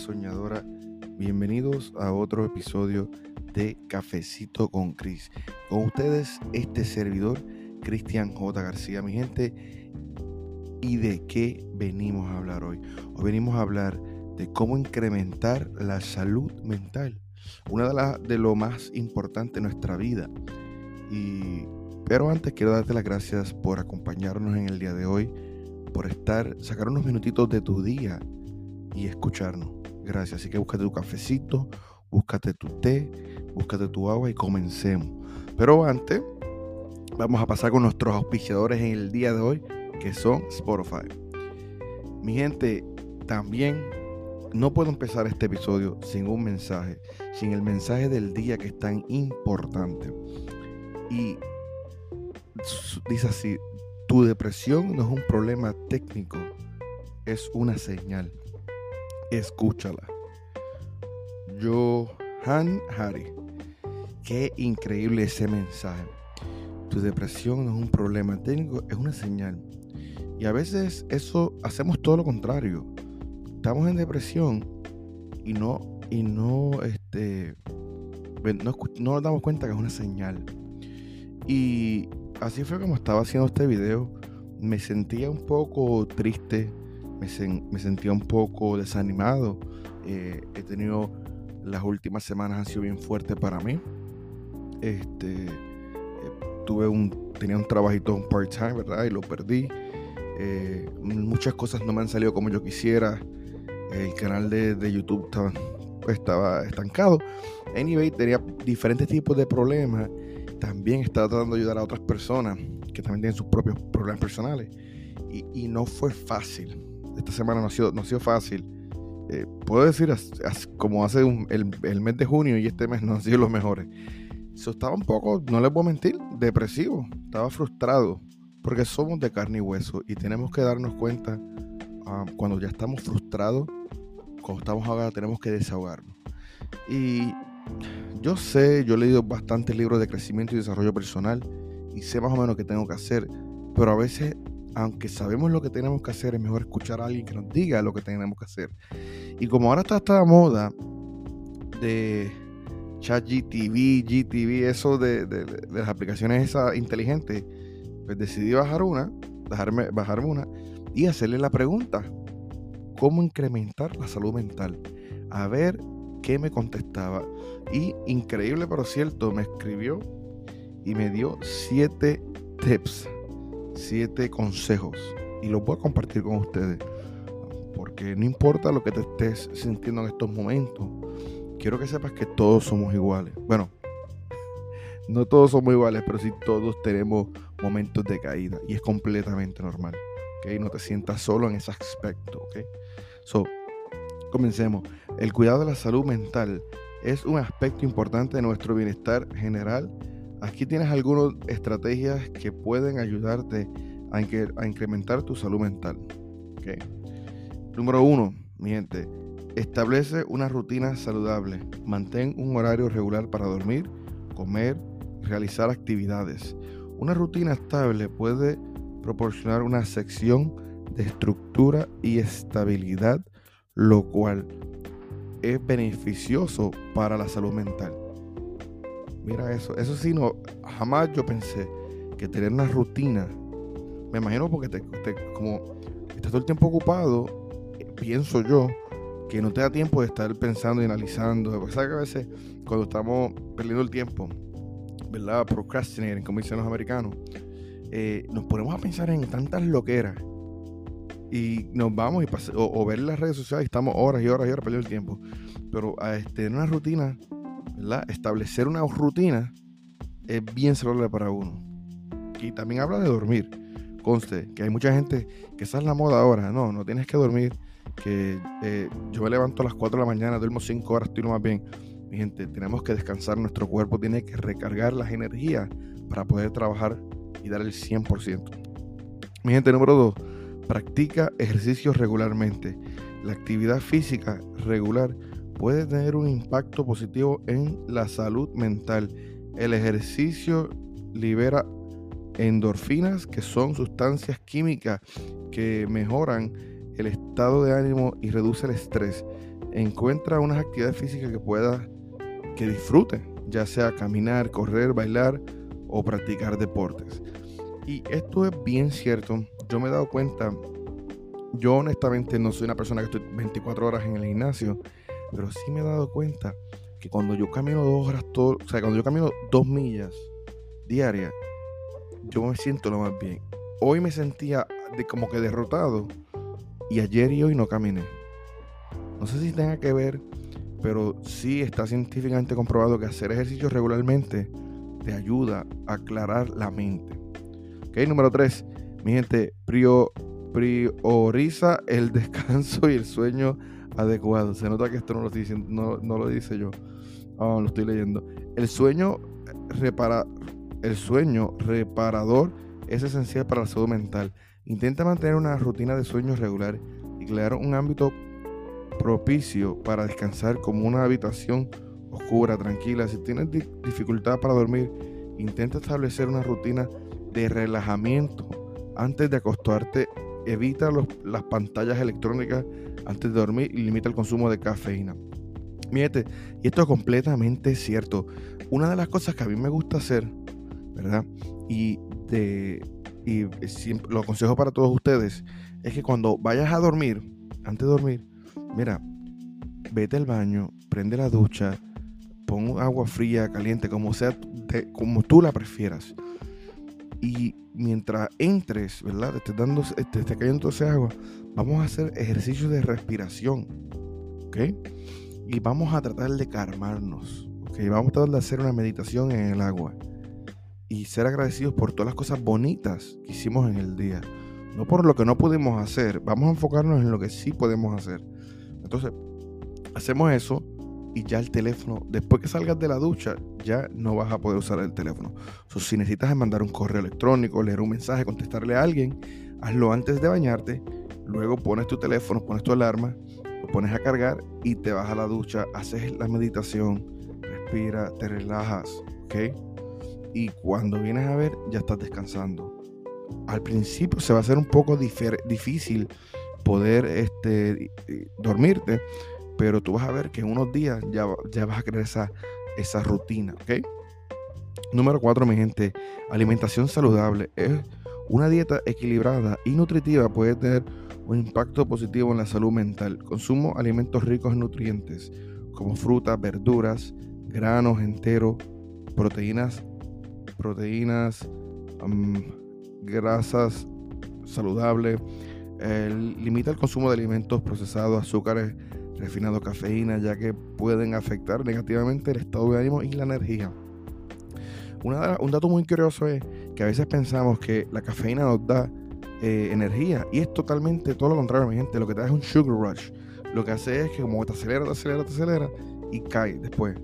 soñadora. Bienvenidos a otro episodio de Cafecito con Cris. Con ustedes, este servidor, Cristian J. García, mi gente. ¿Y de qué venimos a hablar hoy? Hoy venimos a hablar de cómo incrementar la salud mental. Una de las de lo más importante en nuestra vida. Y, pero antes quiero darte las gracias por acompañarnos en el día de hoy, por estar, sacar unos minutitos de tu día y escucharnos. Gracias. Así que búscate tu cafecito, búscate tu té, búscate tu agua y comencemos. Pero antes, vamos a pasar con nuestros auspiciadores en el día de hoy, que son Spotify. Mi gente, también no puedo empezar este episodio sin un mensaje, sin el mensaje del día que es tan importante. Y dice así, tu depresión no es un problema técnico, es una señal escúchala. Johan Hari. Qué increíble ese mensaje. Tu depresión no es un problema técnico, es una señal. Y a veces eso hacemos todo lo contrario. Estamos en depresión y no, y no, este, no, no nos damos cuenta que es una señal. Y así fue como estaba haciendo este video. Me sentía un poco triste, me, sentía un poco desanimado. Eh, he tenido las últimas semanas han sido bien fuertes para mí. Este, eh, tuve un, tenía un trabajito un part-time, ¿verdad? Y lo perdí. Eh, muchas cosas no me han salido como yo quisiera. El canal de, de YouTube estaba, estaba estancado. Anyway, tenía diferentes tipos de problemas. También estaba tratando de ayudar a otras personas que también tienen sus propios problemas personales. Y, y no fue fácil esta semana no ha sido, no ha sido fácil. Eh, puedo decir como hace el, mes de junio y este mes no han sido los mejores. Yo estaba un poco, no les voy a mentir, depresivo. Estaba frustrado porque somos de carne y hueso y tenemos que darnos cuenta ah, cuando ya estamos frustrados, cuando estamos ahogados, tenemos que desahogarnos. Y yo sé, yo he leído bastantes libros de crecimiento y desarrollo personal y sé más o menos qué tengo que hacer, pero a veces aunque sabemos lo que tenemos que hacer, es mejor escuchar a alguien que nos diga lo que tenemos que hacer. Y como ahora está esta moda de ChatGTV, GTV, eso de, las aplicaciones esas inteligentes, pues decidí bajar una, bajarme, bajarme una y hacerle la pregunta, ¿cómo incrementar la salud mental? A ver qué me contestaba. Y increíble pero cierto, me escribió y me dio siete tips siete consejos y los voy a compartir con ustedes. Porque no importa lo que te estés sintiendo en estos momentos, quiero que sepas que todos somos iguales. Bueno, no todos somos iguales, pero sí todos tenemos momentos de caída y es completamente normal. ¿okay? No te sientas solo en ese aspecto. ¿okay? So, comencemos. El cuidado de la salud mental es un aspecto importante de nuestro bienestar general Aquí tienes algunas estrategias que pueden ayudarte a, incrementar tu salud mental. Número uno, mi gente, establece una rutina saludable. Mantén un horario regular para dormir, comer, realizar actividades. Una rutina estable puede proporcionar una sección de estructura y estabilidad, lo cual es beneficioso para la salud mental. Mira eso. Eso sí, no, jamás yo pensé que tener una rutina, me imagino porque te, como estás todo el tiempo ocupado, pienso yo, que no te da tiempo de estar pensando y analizando. Sabes que a veces cuando estamos perdiendo el tiempo, ¿verdad? Procrastinating, como dicen los americanos, eh, nos ponemos a pensar en tantas loqueras y nos vamos y o, ver las redes sociales y estamos horas y horas y horas perdiendo el tiempo. Pero a este, en una rutina Establecer una rutina es bien saludable para uno. Y también habla de dormir. Conste que hay mucha gente que esa es la moda ahora. No, no tienes que dormir. Que eh, yo me levanto a las 4 de la mañana, duermo 5 horas, estoy lo más bien. Mi gente, tenemos que descansar. Nuestro cuerpo tiene que recargar las energías para poder trabajar y dar el 100%. Mi gente, número 2. Practica ejercicios regularmente. La actividad física regular puede tener un impacto positivo en la salud mental. El ejercicio libera endorfinas, que son sustancias químicas que mejoran el estado de ánimo y reduce el estrés. encuentra unas actividades físicas que puedas, que disfrutes, ya sea caminar, correr, bailar o practicar deportes. Y esto es bien cierto. Yo me he dado cuenta, yo honestamente no soy una persona que estoy 24 horas en el gimnasio, pero sí me he dado cuenta que cuando yo camino dos horas, todo, o sea, cuando yo camino dos millas diarias, yo me siento lo más bien. Hoy me sentía de, como que derrotado y ayer y hoy no caminé. No sé si tenga que ver, pero sí está científicamente comprobado que hacer ejercicio regularmente te ayuda a aclarar la mente. Ok, número 3. Mi gente, prioriza el descanso y el sueño adecuado. Se nota que esto no lo, dice, no, lo dice yo. Oh, lo estoy leyendo. El sueño, el sueño reparador es esencial para la salud mental. Intenta mantener una rutina de sueño regular y crear un ámbito propicio para descansar como una habitación oscura, tranquila. Si tienes dificultad para dormir, intenta establecer una rutina de relajamiento antes de acostarte. Evita las pantallas electrónicas antes de dormir y limita el consumo de cafeína. Miren, y esto es completamente cierto. Una de las cosas que a mí me gusta hacer, ¿verdad? Y, de, y lo aconsejo para todos ustedes, es que cuando vayas a dormir, antes de dormir, mira, vete al baño, prende la ducha, pon agua fría, caliente, como sea, como tú la prefieras. Y mientras entres, ¿verdad? Te esté dando, te esté cayendo ese agua, vamos a hacer ejercicios de respiración, ¿ok? Y vamos a tratar de calmarnos, ¿ok? Vamos a tratar de hacer una meditación en el agua y ser agradecidos por todas las cosas bonitas que hicimos en el día. No por lo que no pudimos hacer, vamos a enfocarnos en lo que sí podemos hacer. Entonces, hacemos eso y ya el teléfono, después que salgas de la ducha, ya no vas a poder usar el teléfono. si necesitas mandar un correo electrónico, leer un mensaje, contestarle a alguien, hazlo antes de bañarte, luego pones tu teléfono, pones tu alarma, lo pones a cargar y te vas a la ducha, haces la meditación, respira, te relajas, ¿ok? Y cuando vienes a ver, ya estás descansando. Al principio se va a hacer un poco difícil poder este, dormirte, pero tú vas a ver que en unos días ya, ya vas a crear esa, esa rutina, ¿ok? Número cuatro, mi gente, alimentación saludable. Es una dieta equilibrada y nutritiva puede tener un impacto positivo en la salud mental. Consumo alimentos ricos en nutrientes, como frutas, verduras, granos enteros, proteínas, proteínas, grasas saludables. limita el consumo de alimentos procesados, azúcares refinado cafeína, ya que pueden afectar negativamente el estado de ánimo y la energía. un dato muy curioso es que a veces pensamos que la cafeína nos da eh, energía y es totalmente todo lo contrario, mi gente. Lo que te da es un sugar rush. Lo que hace es que como te acelera, te acelera, te acelera y cae después.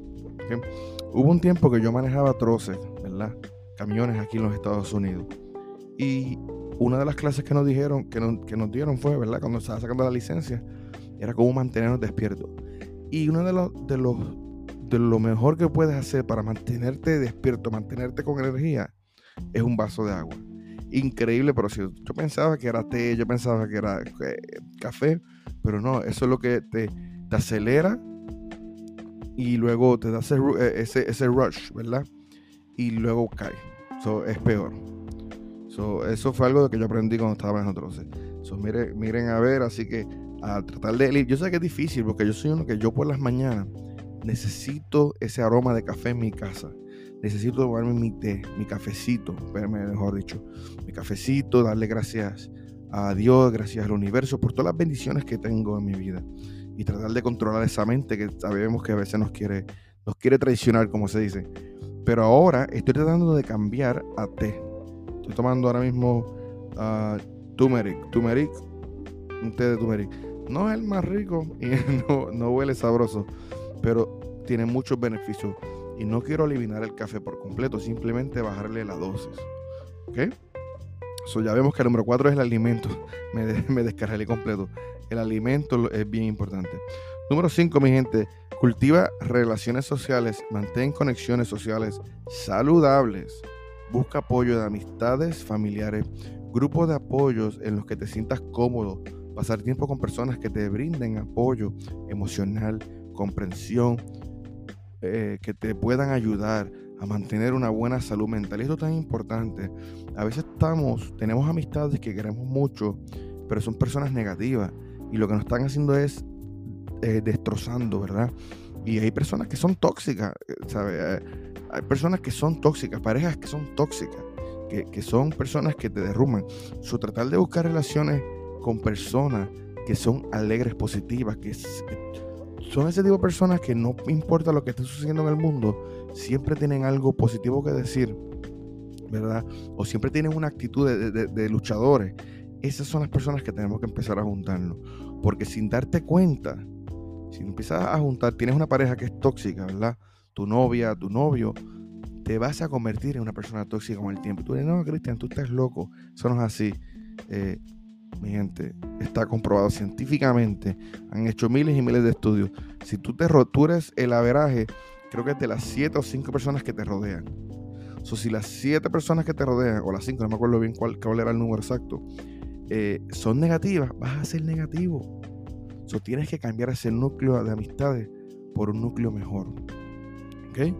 Hubo un tiempo que yo manejaba troces, ¿verdad? Camiones aquí en los Estados Unidos. Y una de las clases que nos dijeron, que que nos dieron fue, ¿verdad? Cuando estaba sacando la licencia, era cómo mantenernos despiertos. Y uno de los, de los de lo mejor que puedes hacer para mantenerte despierto, mantenerte con energía, es un vaso de agua. Increíble, pero si yo pensaba que era té, yo pensaba que era eh, café, pero no, eso es lo que te, te acelera y luego te da ese, eh, ese, rush, ¿verdad? Y luego cae. eso es peor. eso fue algo que yo aprendí cuando estaba en otros. So, miren a ver, así que a tratar de... Yo sé que es difícil porque yo soy uno que yo por las mañanas necesito ese aroma de café en mi casa. Necesito tomarme mi té, mi cafecito, mejor dicho, mi cafecito, darle gracias a Dios, gracias al universo por todas las bendiciones que tengo en mi vida y tratar de controlar esa mente que sabemos que a veces nos quiere, nos quiere traicionar, como se dice. Pero ahora estoy tratando de cambiar a té. Estoy tomando ahora mismo uh, turmeric, turmeric, un té de turmeric. No es el más rico y no, no huele sabroso, pero tiene muchos beneficios. Y no quiero eliminar el café por completo, simplemente bajarle la dosis. ¿Ok? So, ya vemos que el número 4 es el alimento. Me, me descargué completo. El alimento es bien importante. Número 5, mi gente. Cultiva relaciones sociales. Mantén conexiones sociales saludables. Busca apoyo de amistades, familiares, grupos de apoyos en los que te sientas cómodo pasar tiempo con personas que te brinden apoyo emocional, comprensión, eh, que te puedan ayudar a mantener una buena salud mental. Y esto es tan importante. A veces estamos, tenemos amistades que queremos mucho, pero son personas negativas y lo que nos están haciendo es eh, destrozando, ¿verdad? Y hay personas que son tóxicas, eh, ¿sabes? Hay personas que son tóxicas, parejas que son tóxicas, que, son personas que te derrumban. Su tratar de buscar relaciones con personas que son alegres, positivas, que, son ese tipo de personas que no importa lo que esté sucediendo en el mundo, siempre tienen algo positivo que decir, ¿verdad? O siempre tienen una actitud de, luchadores. Esas son las personas que tenemos que empezar a juntarnos. Porque sin darte cuenta, si empiezas a juntar, tienes una pareja que es tóxica, ¿verdad? Tu novia, tu novio, te vas a convertir en una persona tóxica con el tiempo. Tú dices, no, Cristian, tú estás loco. Eso no es así. Eh, mi gente, está comprobado científicamente. Han hecho miles y miles de estudios. Si tú, te, eres el averaje, creo que es de las 7 o 5 personas que te rodean. O si las 7 personas que te rodean, o las 5, no me acuerdo bien cuál, cuál era el número exacto, eh, son negativas, vas a ser negativo. So, tienes que cambiar ese núcleo de amistades por un núcleo mejor. ¿Ok?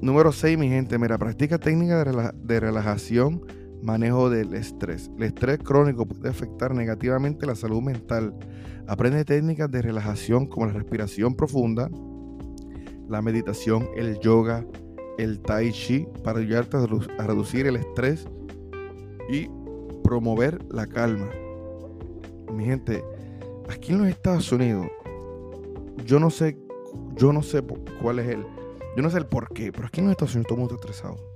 Número 6, mi gente, mira, practica técnicas de relajación Manejo del estrés. El estrés crónico puede afectar negativamente la salud mental. Aprende técnicas de relajación como la respiración profunda, la meditación, el yoga, el tai chi para ayudarte a reducir el estrés y promover la calma. Mi gente, aquí en los Estados Unidos, yo no sé, yo no sé cuál es el, yo no sé el por qué, pero aquí en los Estados Unidos todo el mundo está estresado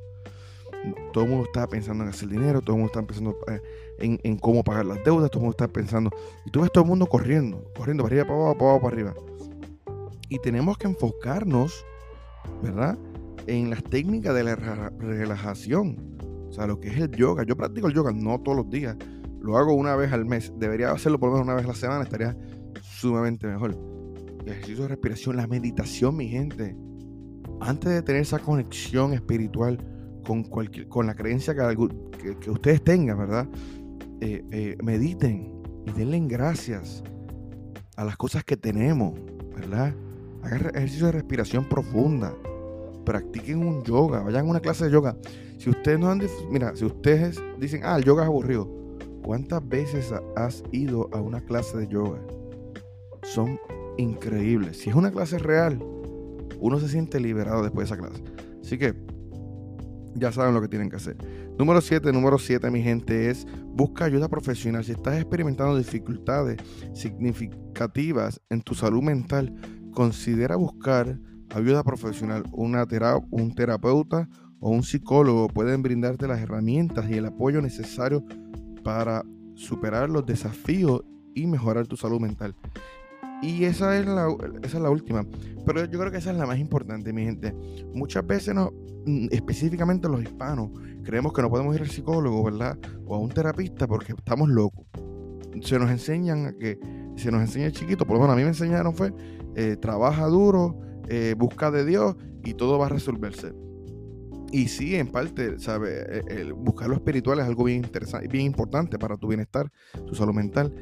todo el mundo está pensando en hacer dinero, todo el mundo está pensando eh, en, cómo pagar las deudas, todo el mundo está pensando. Y tú ves todo el mundo corriendo, corriendo para arriba, para abajo, para abajo, para arriba. Y tenemos que enfocarnos, ¿verdad? En las técnicas de la relajación. O sea, lo que es el yoga. Yo practico el yoga no todos los días. Lo hago una vez al mes. Debería hacerlo por lo menos una vez a la semana. Estaría sumamente mejor. El ejercicio de respiración, la meditación, mi gente. Antes de tener esa conexión espiritual con, cualquier, con la creencia que, que, ustedes tengan, ¿verdad? Eh, eh, mediten y denle gracias a las cosas que tenemos, ¿verdad? Hagan ejercicio de respiración profunda. Practiquen un yoga, vayan a una clase de yoga. Si ustedes no han, mira, si ustedes dicen, ah, el yoga es aburrido, ¿cuántas veces has ido a una clase de yoga? Son increíbles. Si es una clase real, uno se siente liberado después de esa clase. Así que ya saben lo que tienen que hacer. Número 7, número 7, mi gente, es busca ayuda profesional. Si estás experimentando dificultades significativas en tu salud mental, considera buscar ayuda profesional. Una un terapeuta o un psicólogo pueden brindarte las herramientas y el apoyo necesario para superar los desafíos y mejorar tu salud mental. Y esa es, la, esa es la última. Pero yo creo que esa es la más importante, mi gente. Muchas veces, no, mm, específicamente los hispanos, creemos que no podemos ir al psicólogo, ¿verdad? O a un terapista porque estamos locos. Se nos enseñan a que, se nos enseña chiquito, por lo menos a mí me enseñaron fue, eh, trabaja duro, eh, busca de Dios y todo va a resolverse. Y sí, en parte, ¿sabes? E, el buscar lo espiritual es algo bien interesante, bien importante para tu bienestar, tu salud mental.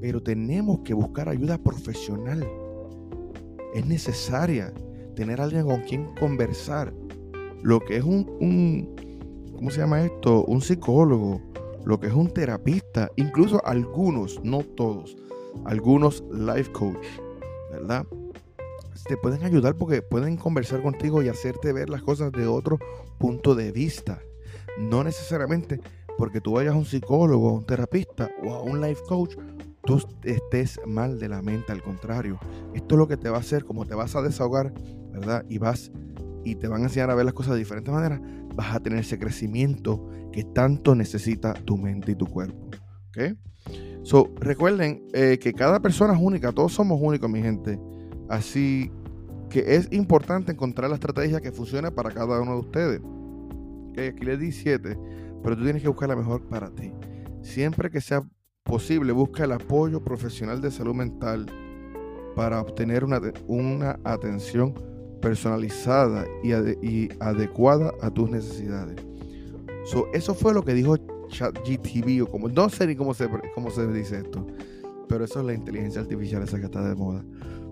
Pero tenemos que buscar ayuda profesional. Es necesaria tener alguien con quien conversar. Lo que es un, un ¿cómo se llama esto? Un psicólogo, lo que es un terapista, incluso algunos, no todos, algunos life coach, ¿verdad? te pueden ayudar porque pueden conversar contigo y hacerte ver las cosas de otro punto de vista. No necesariamente porque tú vayas a un psicólogo, a un terapista o a un life coach, tú estés mal de la mente. Al contrario, esto es lo que te va a hacer, como te vas a desahogar, ¿verdad? Y vas y te van a enseñar a ver las cosas de diferentes maneras, vas a tener ese crecimiento que tanto necesita tu mente y tu cuerpo. ¿Ok? So, recuerden eh, que cada persona es única, todos somos únicos, mi gente. Así que es importante encontrar la estrategia que funcione para cada uno de ustedes. aquí les di 7, pero tú tienes que buscar la mejor para ti. Siempre que sea posible, busca el apoyo profesional de salud mental para obtener una, una atención personalizada y, adecuada a tus necesidades. eso fue lo que dijo ChatGTV, o como no sé ni cómo se, cómo se dice esto. Pero eso es la inteligencia artificial, esa que está de moda.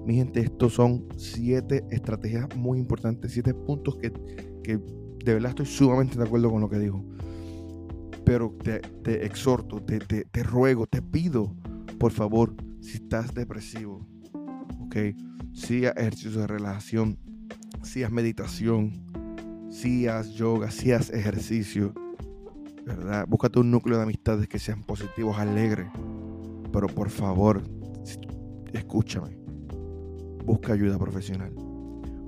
Mi gente, estos son siete estrategias muy importantes, siete puntos que, de verdad estoy sumamente de acuerdo con lo que dijo. Pero te, exhorto, te, te, ruego, te pido, por favor, si estás depresivo, ok, si haz ejercicio de relajación, si haz meditación, si haz yoga, si haz ejercicio, ¿verdad? Búscate un núcleo de amistades que sean positivos, alegres. Pero por favor, escúchame. Busca ayuda profesional.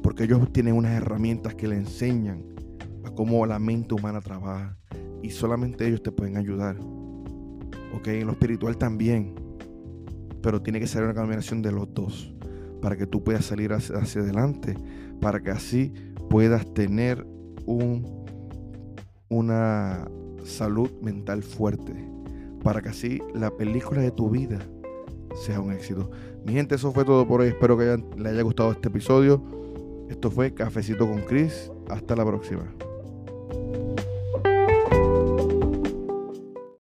Porque ellos tienen unas herramientas que le enseñan a cómo la mente humana trabaja. Y solamente ellos te pueden ayudar. Ok, en lo espiritual también. Pero tiene que ser una combinación de los dos. Para que tú puedas salir hacia, adelante. Para que así puedas tener un, una salud mental fuerte, para que así la película de tu vida sea un éxito. Mi gente, eso fue todo por hoy. Espero que le haya gustado este episodio. Esto fue Cafecito con Chris. Hasta la próxima.